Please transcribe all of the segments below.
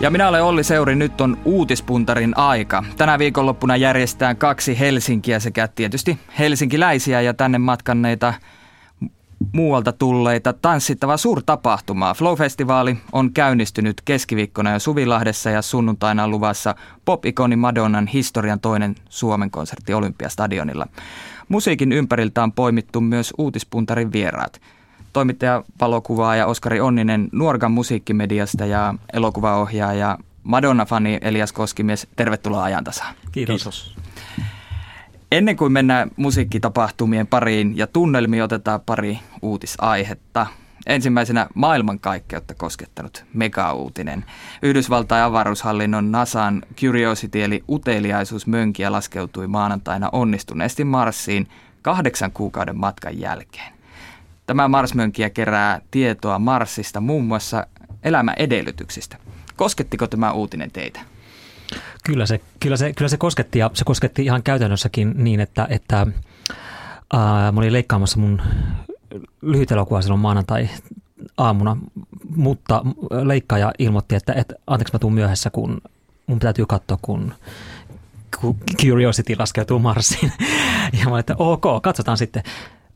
Ja minä olen Olli Seuri, nyt on uutispuntarin aika. Tänä viikonloppuna järjestetään kaksi Helsinkiä sekä tietysti helsinkiläisiä ja tänne matkanneita muualta tulleita tanssittava suurtapahtumaa. Flow-festivaali on käynnistynyt keskiviikkona jo Suvilahdessa ja sunnuntaina luvassa pop-ikoni Madonnan historian toinen Suomen konsertti Olympiastadionilla. Musiikin ympäriltä on poimittu myös uutispuntarin vieraat. Toimittaja, valokuvaaja Oskari Onninen Nuorgan musiikkimediasta ja elokuvaohjaaja Madonna-fani Elias Koskimies. Tervetuloa ajantasaan. Kiitos. Kiitos. Ennen kuin mennään musiikkitapahtumien pariin ja tunnelmiin, otetaan pari uutisaihetta. Ensimmäisenä maailmankaikkeutta koskettanut mega-uutinen. Yhdysvaltain avaruushallinnon NASAn Curiosity eli uteliaisuusmönkiä laskeutui maanantaina onnistuneesti Marsiin kahdeksan kuukauden matkan jälkeen. Tämä Marsmönkiä kerää tietoa Marsista muun muassa elämäedellytyksistä. Koskettiko tämä uutinen teitä? Kyllä se, kyllä se, kyllä se kosketti ja se kosketti ihan käytännössäkin niin, että, että ää, mä olin leikkaamassa mun lyhyt elokuva silloin maanantai aamuna, mutta leikkaaja ilmoitti, että, että anteeksi mä tuun myöhässä, kun mun täytyy katsoa, kun Curiosity laskeutuu Marsiin. Ja mä että ok, katsotaan sitten.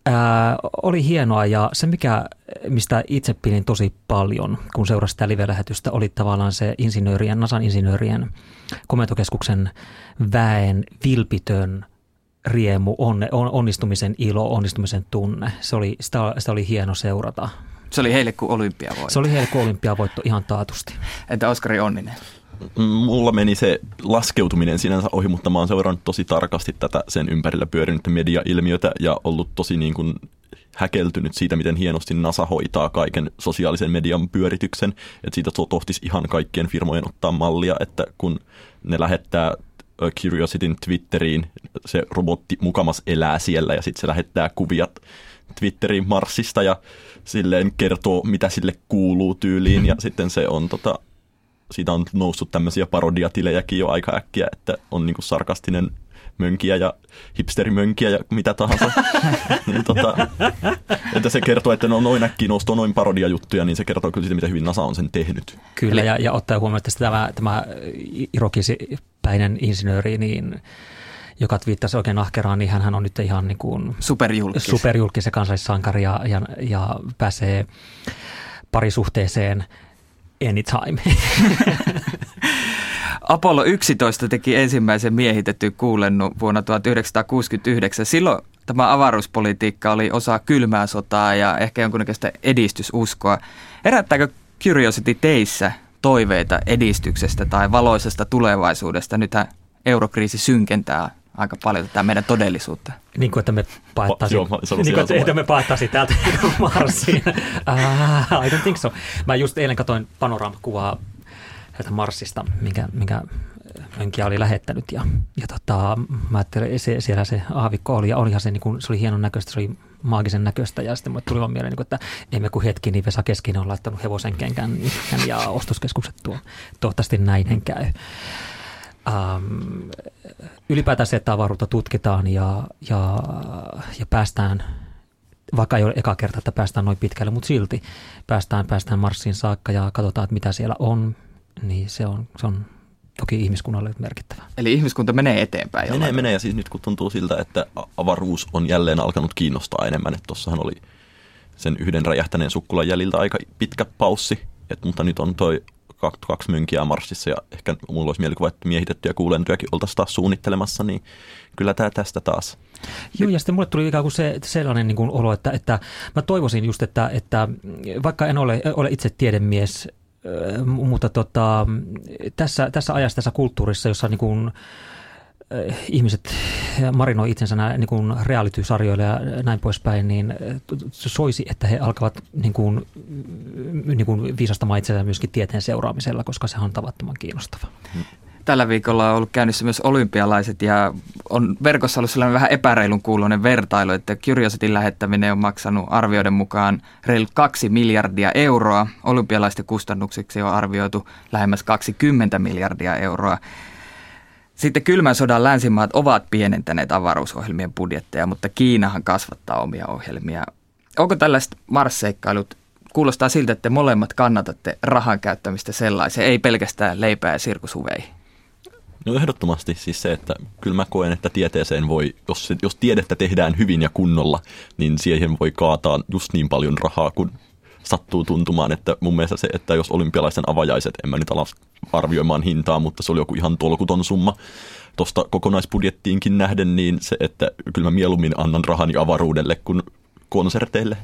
Ää, oli hienoa ja se, mikä, mistä itse pidin tosi paljon, kun seurasi sitä live-lähetystä, oli tavallaan se insinöörien, NASAn insinöörien komentokeskuksen väen vilpitön riemu, onne, on, onnistumisen ilo, onnistumisen tunne. Se oli, sitä, sitä oli hieno seurata. Se oli heille kuin olympiavoitto. Se oli heille kuin olympiavoitto ihan taatusti. Entä Oskari Onninen? Mulla meni se laskeutuminen sinänsä ohi, mutta mä oon seurannut tosi tarkasti tätä sen ympärillä pyörinyttä media-ilmiötä ja ollut tosi niin kuin häkeltynyt siitä, miten hienosti NASA hoitaa kaiken sosiaalisen median pyörityksen. Että siitä tohtisi ihan kaikkien firmojen ottaa mallia, että kun ne lähettää Curiosityn Twitteriin, se robotti mukamas elää siellä ja sitten se lähettää kuviat Twitteriin Marsista ja silleen kertoo, mitä sille kuuluu tyyliin ja sitten se on tota, siitä on noussut tämmöisiä parodiatilejäkin jo aika äkkiä, että on niinku sarkastinen mönkiä ja hipsterimönkiä ja mitä tahansa. niin tota, että se kertoo, että no noin äkkiä noustuu noin parodiajuttuja, niin se kertoo kyllä siitä, miten hyvin NASA on sen tehnyt. Kyllä, ja, ja ottaa huomioon, että tämä, tämä irokisipäinen insinööri, niin joka twiittasi oikein ahkeraan, niin hän on nyt ihan niin kuin superjulkis, superjulkis ja kansallissankari ja, ja, ja pääsee parisuhteeseen – anytime. Apollo 11 teki ensimmäisen miehitetty kuulennu vuonna 1969. Silloin tämä avaruuspolitiikka oli osa kylmää sotaa ja ehkä jonkunnäköistä edistysuskoa. Herättääkö Curiosity teissä toiveita edistyksestä tai valoisesta tulevaisuudesta? Nythän eurokriisi synkentää aika paljon tätä meidän todellisuutta. Niin kuin, että me paettaisiin, niin kuin, että me paettaisiin täältä Marsiin. uh, I don't think so. Mä just eilen katsoin panoramakuvaa Marsista, minkä, minkä Mönkiä oli lähettänyt ja, ja tota, mä ajattelin, se, siellä se aavikko oli ja olihan se, niin kuin, se oli hienon näköistä, se oli maagisen näköistä ja sitten mulle tuli vaan mieleen, niin että emme kuin hetki, niin Vesa Keskinen on laittanut hevosen kenkään ja ostoskeskukset tuo. Toivottavasti näin käy ähm, ylipäätään se, että avaruutta tutkitaan ja, ja, ja päästään, vaikka ei ole eka kerta, että päästään noin pitkälle, mutta silti päästään, päästään Marsiin saakka ja katsotaan, että mitä siellä on, niin se on, se on toki ihmiskunnalle merkittävä. Eli ihmiskunta menee eteenpäin. Menee, menee ja siis nyt kun tuntuu siltä, että avaruus on jälleen alkanut kiinnostaa enemmän, että tuossahan oli sen yhden räjähtäneen sukkulan jäljiltä aika pitkä paussi, et, mutta nyt on toi kaksi mönkiä Marsissa ja ehkä mulla olisi mielikuva, että miehitettyjä kuulentojakin oltaisiin taas suunnittelemassa, niin kyllä tämä tästä taas. Joo, ja sitten mulle tuli ikään kuin se, sellainen niin kuin olo, että, että mä toivoisin just, että, että vaikka en ole, ole itse tiedemies, mutta tota, tässä, tässä ajassa, tässä kulttuurissa, jossa niin kuin, ihmiset marinoi itsensä niin kuin reality-sarjoille ja näin poispäin, niin soisi, että he alkavat niin kuin, niin kuin viisastamaan itsensä myöskin tieteen seuraamisella, koska se on tavattoman kiinnostava. Tällä viikolla on ollut käynnissä myös olympialaiset ja on verkossa ollut sellainen vähän epäreilun kuuluinen vertailu, että Curiosityn lähettäminen on maksanut arvioiden mukaan reilu 2 miljardia euroa. Olympialaisten kustannuksiksi on arvioitu lähemmäs 20 miljardia euroa. Sitten kylmän sodan länsimaat ovat pienentäneet avaruusohjelmien budjetteja, mutta Kiinahan kasvattaa omia ohjelmia. Onko tällaiset marsseikkailut kuulostaa siltä, että molemmat kannatatte rahan käyttämistä sellaiseen, ei pelkästään leipää ja sirkusuveihin. No ehdottomasti siis se, että kyllä mä koen, että tieteeseen voi, jos, jos tiedettä tehdään hyvin ja kunnolla, niin siihen voi kaataa just niin paljon rahaa, kun sattuu tuntumaan, että mun mielestä se, että jos olympialaisten avajaiset, en mä nyt ala arvioimaan hintaa, mutta se oli joku ihan tolkuton summa tuosta kokonaisbudjettiinkin nähden, niin se, että kyllä mä mieluummin annan rahani avaruudelle kuin konserteille.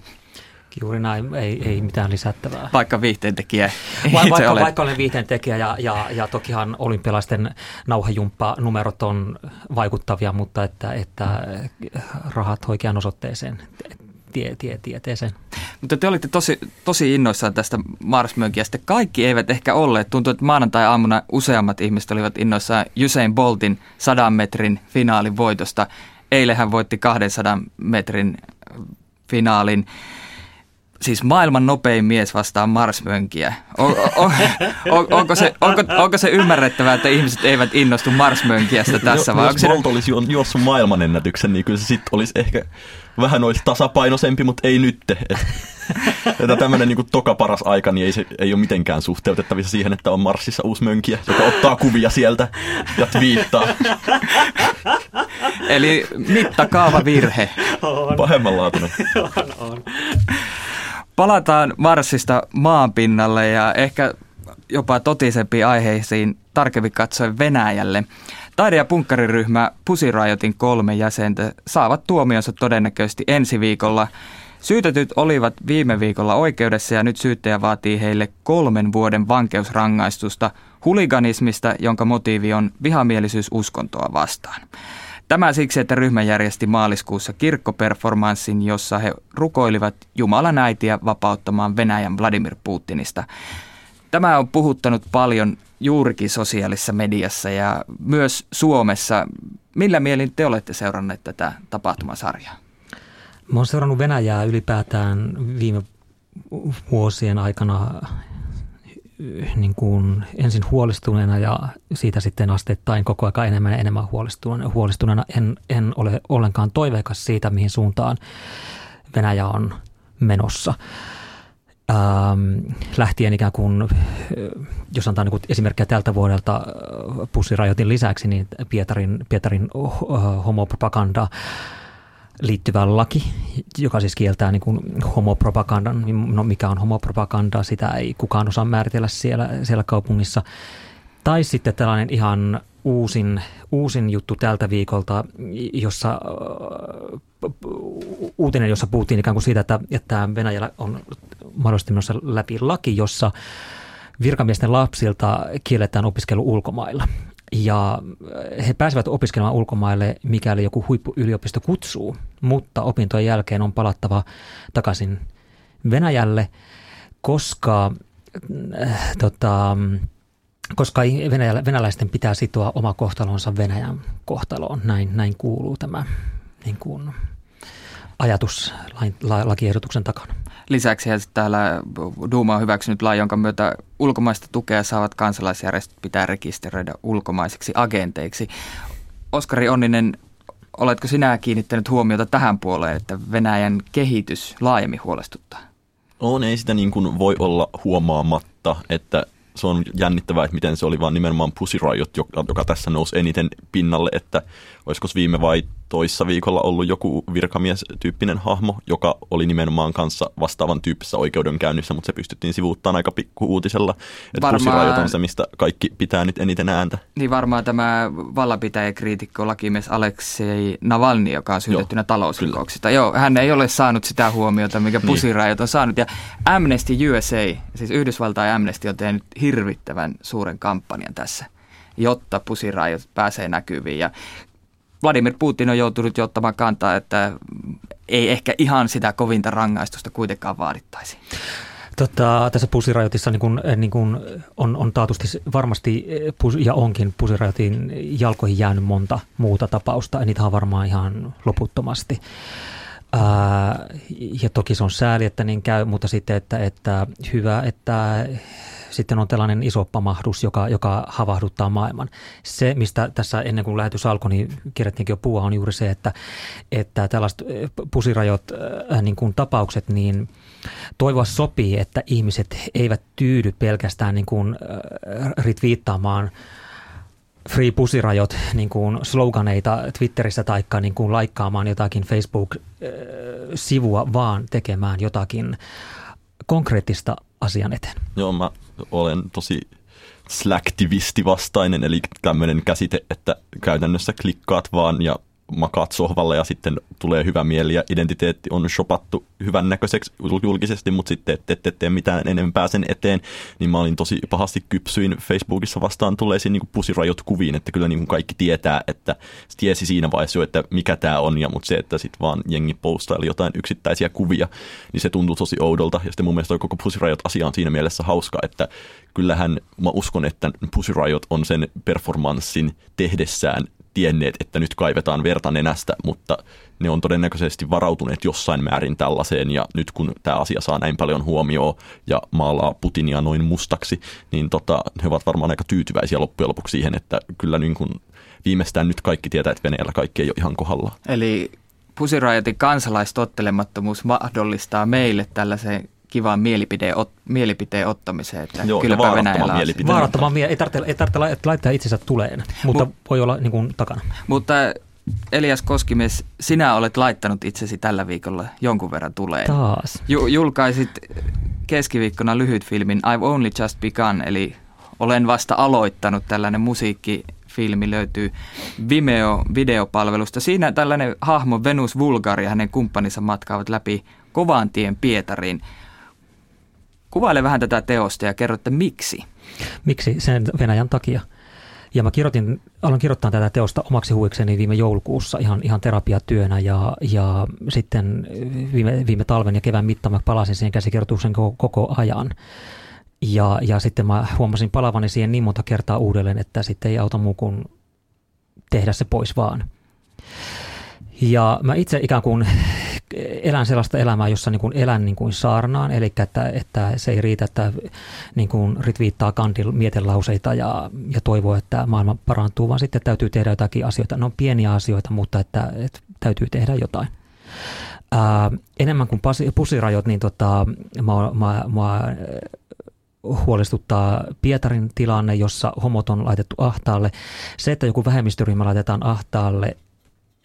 Juuri näin, ei, ei mitään lisättävää. Vaikka viihteentekijä Va- vaikka, olet. vaikka olen viihteentekijä ja, ja, ja tokihan olympialaisten nauhajumppa-numerot on vaikuttavia, mutta että, että rahat oikeaan osoitteeseen, tie, tie, tieteeseen. Mutta te olitte tosi, tosi innoissaan tästä Marsmönkiästä. Kaikki eivät ehkä olleet. Tuntuu, että maanantai-aamuna useammat ihmiset olivat innoissaan Usain Boltin 100 metrin finaalin voitosta. Eilen hän voitti 200 metrin finaalin siis maailman nopein mies vastaan marsmönkiä. On, on, on, onko, se, onko, onko se ymmärrettävää, että ihmiset eivät innostu marsmönkiästä tässä? No, vai jos Bolt olisi juossut maailmanennätyksen, niin kyllä se sitten olisi ehkä vähän olisi tasapainoisempi, mutta ei nyt. Että tämmöinen niin toka paras aika niin ei, se, ei ole mitenkään suhteutettavissa siihen, että on Marsissa uusi mönkiä, joka ottaa kuvia sieltä ja twiittaa. Eli mittakaava virhe. On. Pahemmanlaatuinen. on, on. Palataan Marsista maanpinnalle ja ehkä jopa totisempiin aiheisiin tarkemmin katsoen Venäjälle. Taide- ja punkkariryhmä Pussy Riotin kolme jäsentä saavat tuomionsa todennäköisesti ensi viikolla. Syytetyt olivat viime viikolla oikeudessa ja nyt syyttäjä vaatii heille kolmen vuoden vankeusrangaistusta huliganismista, jonka motiivi on vihamielisyys uskontoa vastaan. Tämä siksi, että ryhmä järjesti maaliskuussa kirkkoperformanssin, jossa he rukoilivat Jumalan äitiä vapauttamaan Venäjän Vladimir Putinista. Tämä on puhuttanut paljon juurikin sosiaalisessa mediassa ja myös Suomessa. Millä mielin te olette seuranneet tätä tapahtumasarjaa? Mä oon seurannut Venäjää ylipäätään viime vuosien aikana niin kuin ensin huolestuneena ja siitä sitten asteittain koko ajan enemmän ja enemmän huolestuneena. En, en ole ollenkaan toiveikas siitä, mihin suuntaan Venäjä on menossa. Ähm, lähtien ikään kuin, jos antaa niin esimerkkejä tältä vuodelta pussirajoitin lisäksi, niin Pietarin, Pietarin homopropaganda liittyvä laki, joka siis kieltää niin kuin homopropagandan. No mikä on homopropaganda, sitä ei kukaan osaa määritellä siellä, siellä kaupungissa. Tai sitten tällainen ihan uusin, uusin juttu tältä viikolta, jossa uutinen, jossa puhuttiin ikään kuin siitä, että, että Venäjällä on mahdollisesti menossa läpi laki, jossa virkamiesten lapsilta kielletään opiskelu ulkomailla. Ja he pääsevät opiskelemaan ulkomaille, mikäli joku huippuyliopisto kutsuu, mutta opintojen jälkeen on palattava takaisin Venäjälle, koska, äh, tota, koska Venäjä, venäläisten pitää sitoa oma kohtalonsa Venäjän kohtaloon. Näin, näin kuuluu tämä niin kuin, ajatus lain, la, lakiehdotuksen takana. Lisäksi täällä Duuma on hyväksynyt lain, jonka myötä ulkomaista tukea saavat kansalaisjärjestöt pitää rekisteröidä ulkomaisiksi agenteiksi. Oskari Onninen, oletko sinä kiinnittänyt huomiota tähän puoleen, että Venäjän kehitys laajemmin huolestuttaa? On, ei sitä niin kuin voi olla huomaamatta, että se on jännittävää, että miten se oli vaan nimenomaan Pussy joka, joka tässä nousi eniten pinnalle, että olisiko viime vai toissa viikolla ollut joku virkamiestyyppinen hahmo, joka oli nimenomaan kanssa vastaavan tyyppisessä oikeudenkäynnissä, mutta se pystyttiin sivuuttamaan aika pikku uutisella, että Riot on se, mistä kaikki pitää nyt eniten ääntä. Niin varmaan tämä kriitikko lakimies Aleksei Navalni, joka on syytettynä talousrikoksista. Joo, hän ei ole saanut sitä huomiota, mikä niin. Riot on saanut. Ja Amnesty USA, siis Yhdysvaltain Amnesty on tehnyt hirvittävän suuren kampanjan tässä jotta pusirajat pääsee näkyviin. Ja Vladimir Putin on joutunut jo ottamaan kantaa, että ei ehkä ihan sitä kovinta rangaistusta kuitenkaan vaadittaisi. Tota, tässä pusirajoitissa niin kun, niin kun on, on taatusti varmasti ja onkin pusirajoitin jalkoihin jäänyt monta muuta tapausta. Niitä on varmaan ihan loputtomasti. Ja toki se on sääli, että niin käy, mutta sitten, että, että hyvä, että sitten on tällainen iso pamahdus, joka, joka havahduttaa maailman. Se, mistä tässä ennen kuin lähetys alkoi, niin kirjattiinkin jo puhua, on juuri se, että, että tällaiset pusirajot äh, niin kuin tapaukset, niin toivoa sopii, että ihmiset eivät tyydy pelkästään niin kuin, äh, free pusirajot niin kuin sloganeita Twitterissä tai niin kuin laikkaamaan jotakin Facebook-sivua, vaan tekemään jotakin konkreettista asian eteen. Joo, mä olen tosi slacktivisti vastainen, eli tämmöinen käsite, että käytännössä klikkaat vaan ja makaat sohvalle ja sitten tulee hyvä mieli ja identiteetti on shopattu hyvän näköiseksi julkisesti, mutta sitten ette, ette tee mitään enempää sen eteen, niin mä olin tosi pahasti kypsyin Facebookissa vastaan tulleisiin niin pusirajot kuviin, että kyllä niin kuin kaikki tietää, että tiesi siinä vaiheessa että mikä tämä on, ja mutta se, että sitten vaan jengi postaili jotain yksittäisiä kuvia, niin se tuntui tosi oudolta, ja sitten mun mielestä koko pusirajot asia on siinä mielessä hauska, että kyllähän mä uskon, että pusirajot on sen performanssin tehdessään tienneet, että nyt kaivetaan verta nenästä, mutta ne on todennäköisesti varautuneet jossain määrin tällaiseen ja nyt kun tämä asia saa näin paljon huomioon ja maalaa Putinia noin mustaksi, niin tota, he ovat varmaan aika tyytyväisiä loppujen lopuksi siihen, että kyllä niin kuin viimeistään nyt kaikki tietää, että Venäjällä kaikki ei ole ihan kohdalla. Eli Pusirajoitin kansalaistottelemattomuus mahdollistaa meille tällaisen kivaan mielipide, ot, mielipiteen ottamiseen. Että Joo, kyllä vaarattoman mielipiteen. Vaarattoman mielipiteen. Ei tarvitse, ei tarvitse laittaa itsensä tuleen, mutta Mut, voi olla niin kuin, takana. Mutta Elias Koskimies, sinä olet laittanut itsesi tällä viikolla jonkun verran tuleen. Taas. Ju- julkaisit keskiviikkona lyhyt filmin I've Only Just Begun, eli olen vasta aloittanut tällainen musiikki filmi löytyy Vimeo videopalvelusta. Siinä tällainen hahmo Venus Vulgar ja hänen kumppaninsa matkaavat läpi kovan tien Pietariin. Kuvaile vähän tätä teosta ja kerro, että miksi. Miksi? Sen Venäjän takia. Ja mä kirjoitin, aloin kirjoittaa tätä teosta omaksi huvikseni viime joulukuussa ihan, ihan terapiatyönä ja, ja sitten viime, viime talven ja kevään mittaan mä palasin siihen käsikirjoituksen koko, koko ajan. Ja, ja sitten mä huomasin palavani siihen niin monta kertaa uudelleen, että sitten ei auta muu kuin tehdä se pois vaan. Ja mä itse ikään kuin elän sellaista elämää, jossa niin kuin elän niin kuin saarnaan, eli että, että se ei riitä, että niin kuin ritviittaa kandil mietelauseita ja, ja toivoo, että maailma parantuu, vaan sitten täytyy tehdä jotakin asioita. Ne on pieniä asioita, mutta että, että täytyy tehdä jotain. Ää, enemmän kuin pusirajot, niin tota, mä, mä, mä huolestuttaa Pietarin tilanne, jossa homot on laitettu ahtaalle. Se, että joku vähemmistöryhmä laitetaan ahtaalle,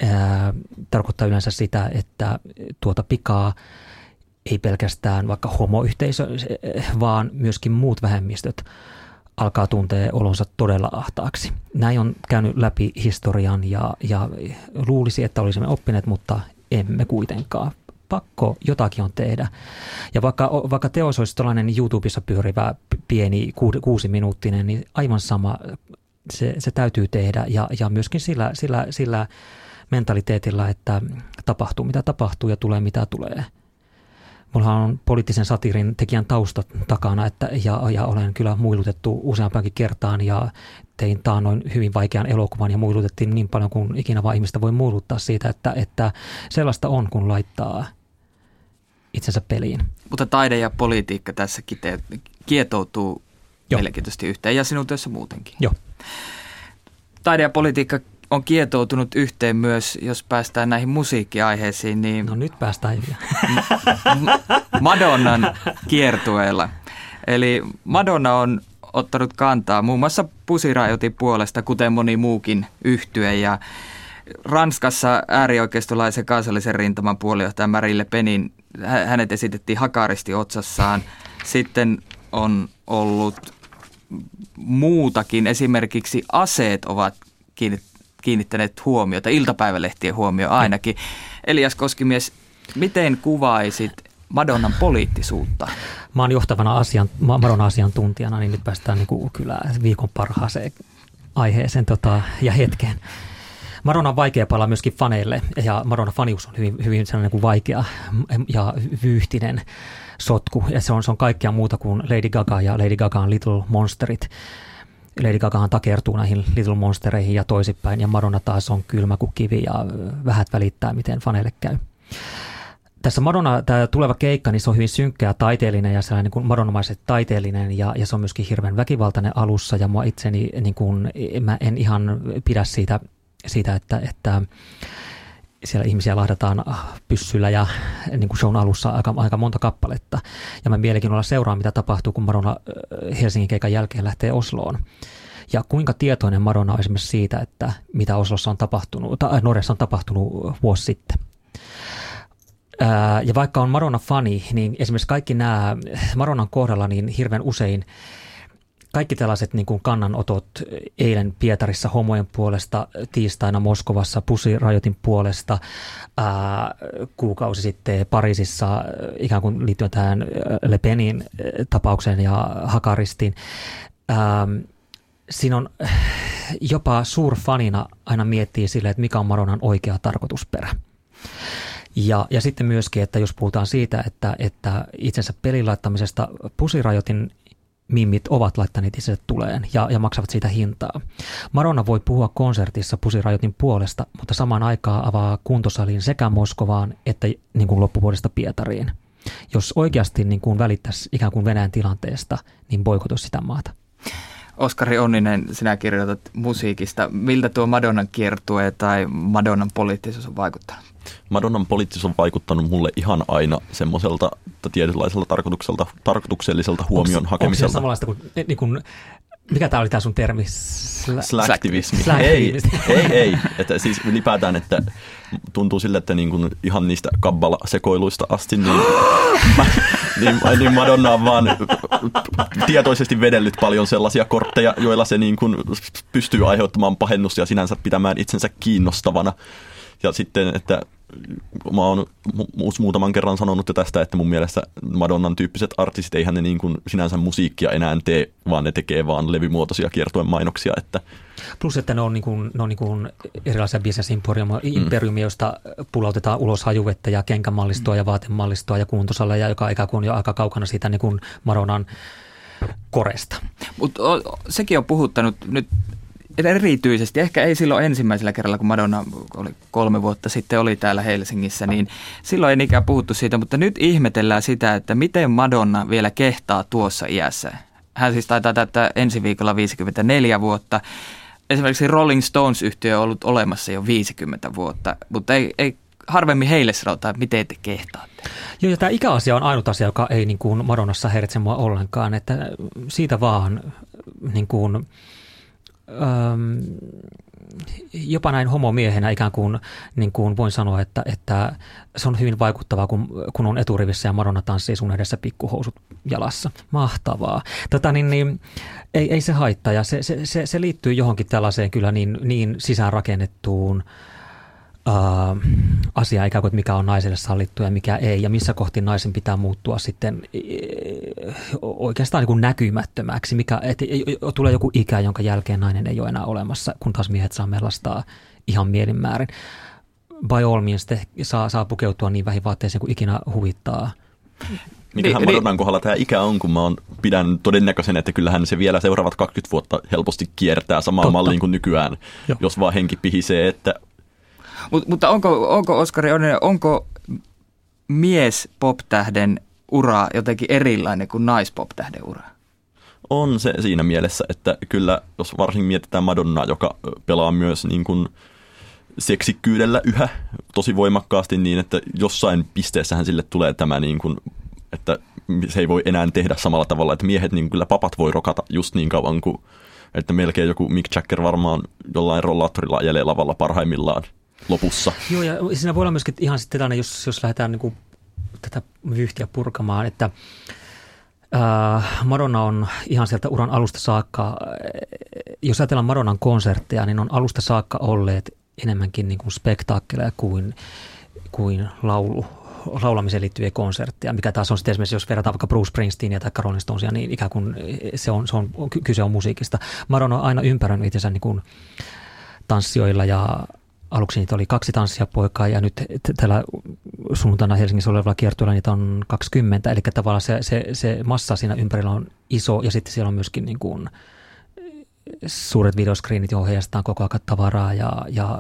ää, tarkoittaa yleensä sitä, että tuota pikaa ei pelkästään vaikka homoyhteisö, vaan myöskin muut vähemmistöt alkaa tuntea olonsa todella ahtaaksi. Näin on käynyt läpi historian ja, ja luulisi, että olisimme oppineet, mutta emme kuitenkaan. Pakko jotakin on tehdä. Ja vaikka, vaikka teos olisi tällainen YouTubessa pyörivä pieni kuusi minuuttinen, niin aivan sama se, se täytyy tehdä ja, ja myöskin sillä, sillä, sillä mentaliteetilla, että tapahtuu mitä tapahtuu ja tulee mitä tulee. Mulla on poliittisen satirin tekijän tausta takana että, ja, ja olen kyllä muilutettu useampaankin kertaan ja tein taannoin hyvin vaikean elokuvan ja muilutettiin niin paljon kuin ikinä vaan ihmistä voi muiluttaa siitä, että, että sellaista on, kun laittaa itsensä peliin. Mutta taide ja politiikka tässä kietoutuu mielenkiintoisesti yhteen ja sinun työssä muutenkin. Joo. Taide ja politiikka on kietoutunut yhteen myös, jos päästään näihin musiikkiaiheisiin. Niin no nyt päästään jo. Madonnan kiertueella. Eli Madonna on ottanut kantaa muun muassa Pusirajotin puolesta, kuten moni muukin yhtye. Ja Ranskassa äärioikeistolaisen kansallisen rintaman puolijohtaja Marille Penin, hänet esitettiin hakaristi otsassaan. Sitten on ollut muutakin, esimerkiksi aseet ovat kiinnittäneet huomiota, iltapäivälehtien huomio ainakin. Elias Koskimies, miten kuvaisit Madonnan poliittisuutta? Mä oon johtavana asian, Madonnan asiantuntijana, niin nyt päästään niin kuin kyllä viikon parhaaseen aiheeseen tota, ja hetkeen. Madonna on vaikea palaa myöskin faneille ja Madonna fanius on hyvin, hyvin sellainen kuin vaikea ja vyyhtinen sotku ja se on, se on kaikkea muuta kuin Lady Gaga ja Lady Gagaan Little Monsterit. Lady Gagahan takertuu näihin Little Monstereihin ja toisipäin, ja Madonna taas on kylmä kuin kivi ja vähät välittää, miten faneille käy. tässä Madonna, tämä tuleva keikka, niin se on hyvin synkkä ja taiteellinen ja sellainen niin kuin taiteellinen ja, ja se on myöskin hirveän väkivaltainen alussa ja mua itseni, niin kuin, mä en ihan pidä siitä, siitä että, että siellä ihmisiä lahdataan pyssyllä ja niin kuin shown alussa aika, aika monta kappaletta. Ja mä mielenkiinnolla seuraan, mitä tapahtuu, kun Madonna Helsingin keikan jälkeen lähtee Osloon. Ja kuinka tietoinen Madonna on esimerkiksi siitä, että mitä Oslossa on tapahtunut, tai Norjassa on tapahtunut vuosi sitten. ja vaikka on Madonna-fani, niin esimerkiksi kaikki nämä Madonnan kohdalla niin hirveän usein – kaikki tällaiset niin kuin kannanotot eilen Pietarissa homojen puolesta, tiistaina Moskovassa pusirajoitin puolesta, ää, kuukausi sitten Pariisissa ikään kuin liittyen tähän Le Penin tapaukseen ja Hakaristiin. Ää, siinä on jopa suurfanina aina miettii sille, että mikä on Maronan oikea tarkoitusperä. Ja, ja sitten myöskin, että jos puhutaan siitä, että, että itsensä pelin laittamisesta pusirajoitin mimmit ovat laittaneet itse tuleen ja, ja maksavat siitä hintaa. Marona voi puhua konsertissa Pusirajoitin puolesta, mutta samaan aikaan avaa kuntosalin sekä Moskovaan että niin kuin loppuvuodesta Pietariin. Jos oikeasti niin kuin välittäisi ikään kuin Venäjän tilanteesta, niin boikotus sitä maata. Oskari Onninen, sinä kirjoitat musiikista. Miltä tuo Madonnan kiertue tai Madonnan poliittisuus on vaikuttanut? Madonnan poliittisuus on vaikuttanut mulle ihan aina semmoiselta tietynlaiselta tarkoitukselta, tarkoitukselliselta huomion onko, hakemiselta. Onko se samanlaista kuin, niin kuin mikä tämä oli tämä sun termi? Sla- Slacktivismi. Ei, ei, ei. Että siis ylipäätään, että tuntuu sille, että niin kuin ihan niistä kabbala-sekoiluista asti, niin, mä, niin, niin Madonna on vaan tietoisesti vedellyt paljon sellaisia kortteja, joilla se niin kuin pystyy aiheuttamaan pahennusta ja sinänsä pitämään itsensä kiinnostavana. Ja sitten, että mä oon muutaman kerran sanonut jo tästä, että mun mielestä Madonnan tyyppiset artistit, eihän ne niin kuin sinänsä musiikkia enää tee, vaan ne tekee vaan levymuotoisia kiertuen mainoksia. Että. Plus, että ne on, niin kuin, ne on niin kuin erilaisia bisnesimperiumia, mm. joista pulautetaan ulos hajuvettä ja kenkämallistoa mm. ja vaatemallistoa ja kuuntosaleja, joka ikään kuin on jo aika kaukana siitä niin kuin Madonnan koresta. Mutta sekin on puhuttanut nyt erityisesti, ehkä ei silloin ensimmäisellä kerralla, kun Madonna oli kolme vuotta sitten oli täällä Helsingissä, niin silloin ei niinkään puhuttu siitä, mutta nyt ihmetellään sitä, että miten Madonna vielä kehtaa tuossa iässä. Hän siis taitaa täyttää ensi viikolla 54 vuotta. Esimerkiksi Rolling Stones-yhtiö on ollut olemassa jo 50 vuotta, mutta ei, ei harvemmin heille sanotaan, että miten te kehtaatte. Joo, ja tämä ikäasia on ainut asia, joka ei niin kuin Madonnassa häiritse mua ollenkaan, että siitä vaan niin kuin, jopa näin homomiehenä ikään kuin, niin kuin voin sanoa, että, että se on hyvin vaikuttavaa, kun, kun on eturivissä ja Madonna tanssii sun edessä pikkuhousut jalassa. Mahtavaa. Tota, niin, niin, ei, ei se haittaa ja se, se, se, se liittyy johonkin tällaiseen kyllä niin, niin sisäänrakennettuun uh, asia ikään kuin, että mikä on naiselle sallittu ja mikä ei, ja missä kohti naisen pitää muuttua sitten uh, oikeastaan niin kuin näkymättömäksi, mikä, että tulee joku ikä, jonka jälkeen nainen ei ole enää olemassa, kun taas miehet saa mellastaa ihan mielinmäärin. By all means saa, saa pukeutua niin vähin vaatteeseen kuin ikinä huvittaa. Mikähän niin, Madonnan kohdalla tämä ikä on, kun mä oon pidän todennäköisen, että kyllähän se vielä seuraavat 20 vuotta helposti kiertää samaan malliin kuin nykyään, Joo. jos vaan henki pihisee, että Mut, mutta onko, onko Oskari Onnen, onko mies poptähden ura jotenkin erilainen kuin naispoptähden ura? On se siinä mielessä, että kyllä jos varsinkin mietitään Madonnaa, joka pelaa myös niin kuin seksikkyydellä yhä tosi voimakkaasti niin, että jossain pisteessähän sille tulee tämä niin kuin, että se ei voi enää tehdä samalla tavalla, että miehet niin kyllä papat voi rokata just niin kauan kuin, että melkein joku Mick Jagger varmaan jollain rollaattorilla ajelee lavalla parhaimmillaan lopussa. Joo, ja siinä voi olla myöskin ihan sitten tällainen, jos, jos lähdetään niin kuin tätä vyyhtiä purkamaan, että äh, Madonna on ihan sieltä uran alusta saakka, jos ajatellaan Madonnan konsertteja, niin on alusta saakka olleet enemmänkin niin kuin spektaakkeleja kuin, kuin laulu, laulamiseen liittyviä konsertteja, mikä taas on sitten esimerkiksi, jos verrataan vaikka Bruce Springsteenia tai Rolling Stonesia, niin ikään kuin se on, se on, kyse on musiikista. Madonna on aina ympäröinyt itsensä niin kuin tanssijoilla ja aluksi niitä oli kaksi tanssijapoikaa ja nyt tällä sunnuntaina Helsingissä olevalla kiertueella niitä on 20. Eli tavallaan se, se, se massa siinä ympärillä on iso ja sitten siellä on myöskin niin kuin suuret videoscreenit, johon heijastetaan koko ajan tavaraa ja, ja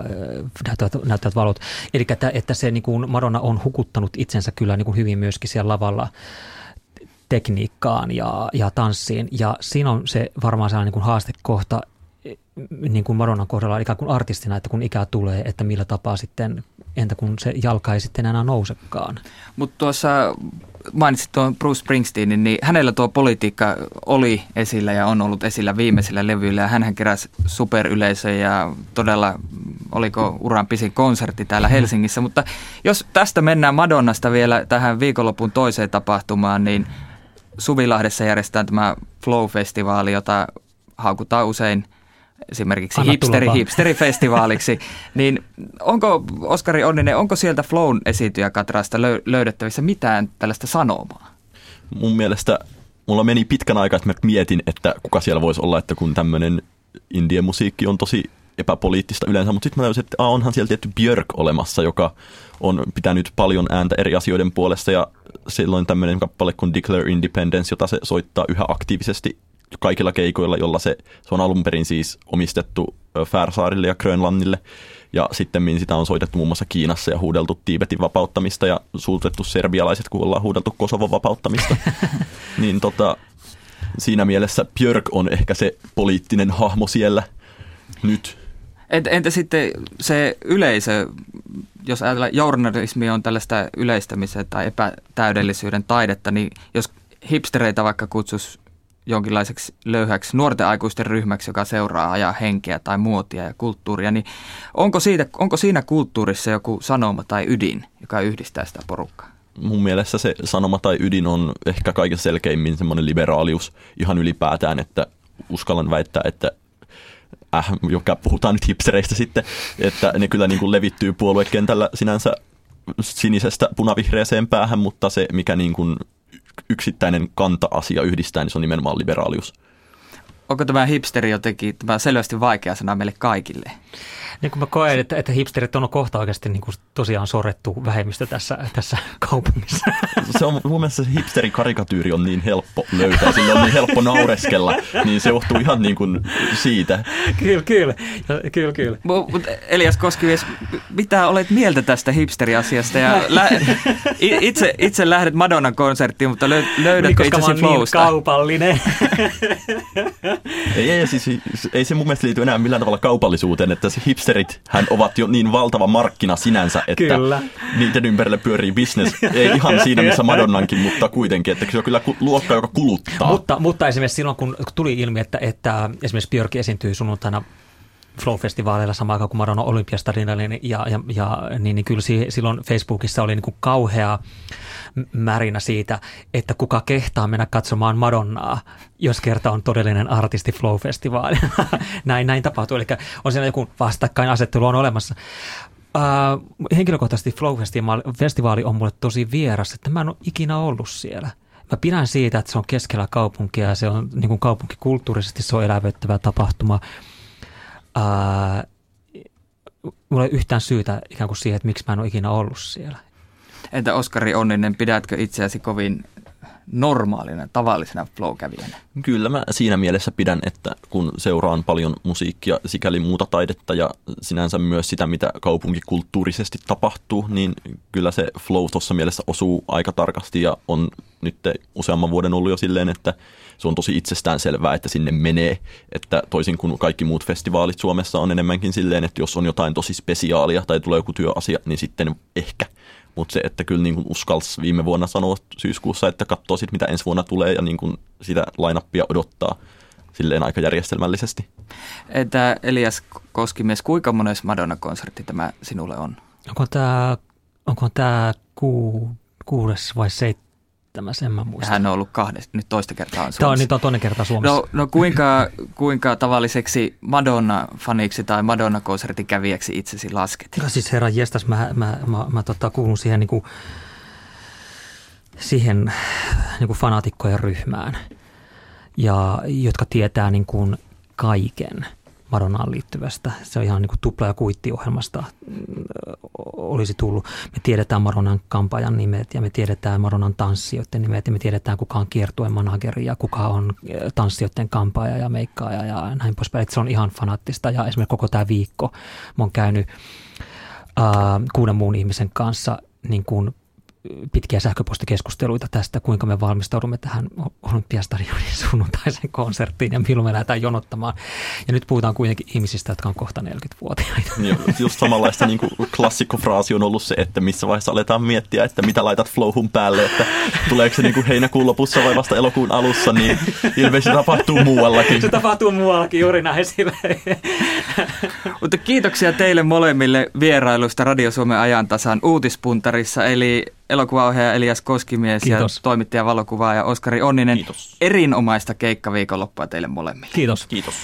näyttävät, näyttävät valot. Eli että, että se niin kuin Madonna on hukuttanut itsensä kyllä niin kuin hyvin myöskin siellä lavalla tekniikkaan ja, ja tanssiin. Ja siinä on se varmaan sellainen niin kuin haastekohta, niin kuin Madonnan kohdalla ikään kuin artistina, että kun ikää tulee, että millä tapaa sitten, entä kun se jalka ei sitten enää nousekaan. Mutta tuossa mainitsit tuon Bruce Springsteenin, niin hänellä tuo politiikka oli esillä ja on ollut esillä viimeisillä levyillä. Ja hän keräsi superyleisö ja todella oliko uran pisin konsertti täällä Helsingissä. Mutta jos tästä mennään Madonnasta vielä tähän viikonlopun toiseen tapahtumaan, niin Suvilahdessa järjestetään tämä Flow-festivaali, jota haukutaan usein – esimerkiksi hipsteri, hipsterifestivaaliksi, niin onko Oskari Onninen, onko sieltä Flown esityjäkatrasta löydettävissä mitään tällaista sanomaa? Mun mielestä mulla meni pitkän aikaa, että mä mietin, että kuka siellä voisi olla, että kun tämmöinen indien musiikki on tosi epäpoliittista yleensä, mutta sitten mä tajusin, että a, onhan siellä tietty Björk olemassa, joka on pitänyt paljon ääntä eri asioiden puolesta ja silloin tämmöinen kappale kuin Declare Independence, jota se soittaa yhä aktiivisesti kaikilla keikoilla, jolla se, se on alun perin siis omistettu Färsaarille ja Grönlannille. Ja sitten sitä on soitettu muun muassa Kiinassa ja huudeltu Tiibetin vapauttamista ja suutettu serbialaiset, kun ollaan huudeltu Kosovon vapauttamista. niin tota, siinä mielessä Björk on ehkä se poliittinen hahmo siellä nyt. Entä sitten se yleisö, jos ajatellaan journalismi on tällaista yleistämisen tai epätäydellisyyden taidetta, niin jos hipstereitä vaikka kutsus jonkinlaiseksi löyhäksi nuorten aikuisten ryhmäksi, joka seuraa ajaa henkeä tai muotia ja kulttuuria, niin onko, siitä, onko siinä kulttuurissa joku sanoma tai ydin, joka yhdistää sitä porukkaa? Mun mielestä se sanoma tai ydin on ehkä kaikessa selkeimmin semmoinen liberaalius ihan ylipäätään, että uskallan väittää, että äh, joka puhutaan nyt hipstereistä sitten, että ne kyllä niin kuin levittyy puoluekentällä sinänsä sinisestä punavihreäseen päähän, mutta se, mikä niin kuin yksittäinen kanta-asia yhdistää, niin se on nimenomaan liberaalius. Onko tämä hipsteri jotenkin tämä selvästi vaikea sana meille kaikille? Niin kuin mä koen, että, että hipsterit on kohta oikeasti niin kuin tosiaan sorrettu vähemmistö tässä, tässä kaupungissa. Se on mun mielestä se hipsteri-karikatyyri on niin helppo löytää, sillä on niin helppo naureskella, niin se johtuu ihan niin kuin siitä. Kyllä, kyllä. kyllä, kyllä. Mut Elias Koskivies, mitä olet mieltä tästä hipsteri-asiasta? Ja lä- itse, itse lähdet Madonnan konserttiin, mutta löydätkö niin, itsesi flowsta? niin kaupallinen. ei, ei, siis, ei se mun mielestä liity enää millään tavalla kaupallisuuteen, että se hipsteri hipsterit hän ovat jo niin valtava markkina sinänsä, että Kyllä. niiden ympärille pyörii bisnes. Ei ihan siinä, missä Madonnankin, mutta kuitenkin, että se on kyllä luokka, joka kuluttaa. Mutta, mutta esimerkiksi silloin, kun tuli ilmi, että, että esimerkiksi Björk esiintyy sunnuntaina Flow-festivaaleilla samaan aikaan kuin Madonna Olympiastadionilla, niin, ja, ja, ja niin, niin kyllä silloin Facebookissa oli niin kuin kauhea märinä siitä, että kuka kehtaa mennä katsomaan Madonnaa, jos kerta on todellinen artisti Flow-festivaali. näin, näin tapahtuu, eli on siinä joku vastakkainasettelu on olemassa. Uh, henkilökohtaisesti Flow-festivaali on mulle tosi vieras, että mä en ole ikinä ollut siellä. Mä pidän siitä, että se on keskellä kaupunkia ja se on niin kuin kaupunkikulttuurisesti se on elävöittävä tapahtuma. Uh, mulla ei yhtään syytä ikään kuin siihen, että miksi mä en ole ikinä ollut siellä. Entä Oskari Onninen, pidätkö itseäsi kovin normaalina, tavallisena flow-kävijänä? Kyllä mä siinä mielessä pidän, että kun seuraan paljon musiikkia, sikäli muuta taidetta ja sinänsä myös sitä, mitä kaupunkikulttuurisesti tapahtuu, niin kyllä se flow tuossa mielessä osuu aika tarkasti ja on nyt useamman vuoden ollut jo silleen, että se on tosi itsestään selvää, että sinne menee. Että toisin kuin kaikki muut festivaalit Suomessa on enemmänkin silleen, että jos on jotain tosi spesiaalia tai tulee joku työasia, niin sitten ehkä – mutta se, että kyllä niin kuin uskalsi viime vuonna sanoa syyskuussa, että katsoo sitten mitä ensi vuonna tulee ja niin kuin sitä lainappia odottaa silleen aika järjestelmällisesti. Entä Elias Koskimies, kuinka monessa Madonna-konsertti tämä sinulle on? Onko tämä, onko tämä ku, kuudes vai seitsemäs? Tämä, sen mä muistan. Hän on ollut kahdesta, nyt toista kertaa Suomessa. Tämä on, nyt on toinen kerta Suomessa. No, no kuinka, kuinka tavalliseksi Madonna-faniksi tai Madonna-konsertin kävijäksi itsesi lasket? No siis herra jestas, mä, mä, mä, mä tota, kuulun siihen, niin kuin, siihen niin kuin fanaatikkojen ryhmään, ja, jotka tietää niin kuin kaiken – Madonnaan liittyvästä. Se on ihan niin kuin tupla- ja kuittiohjelmasta olisi tullut. Me tiedetään Maronan kampaajan nimet ja me tiedetään Maronan tanssijoiden nimet ja me tiedetään kuka on kiertueen manageri ja kuka on tanssijoiden kampaaja ja meikkaaja ja näin poispäin. Se on ihan fanaattista ja esimerkiksi koko tämä viikko mä oon käynyt äh, kuuden muun ihmisen kanssa niin kuin pitkiä sähköpostikeskusteluita tästä, kuinka me valmistaudumme tähän Olympiastadionin sunnuntaisen konserttiin ja milloin me lähdetään jonottamaan. Ja nyt puhutaan kuitenkin ihmisistä, jotka on kohta 40-vuotiaita. Niin, just samanlaista niin kuin klassikkofraasi on ollut se, että missä vaiheessa aletaan miettiä, että mitä laitat flowhun päälle, että tuleeko se niin kuin heinäkuun lopussa vai vasta elokuun alussa, niin ilmeisesti tapahtuu muuallakin. Se tapahtuu muuallakin juuri näin Mutta kiitoksia teille molemmille vierailusta Radio Suomen ajantasan uutispuntarissa, eli elokuvaohjaaja Elias Koskimies Kiitos. ja toimittaja valokuvaaja Oskari Onninen. Kiitos. Erinomaista keikkaviikonloppua teille molemmille. Kiitos. Kiitos.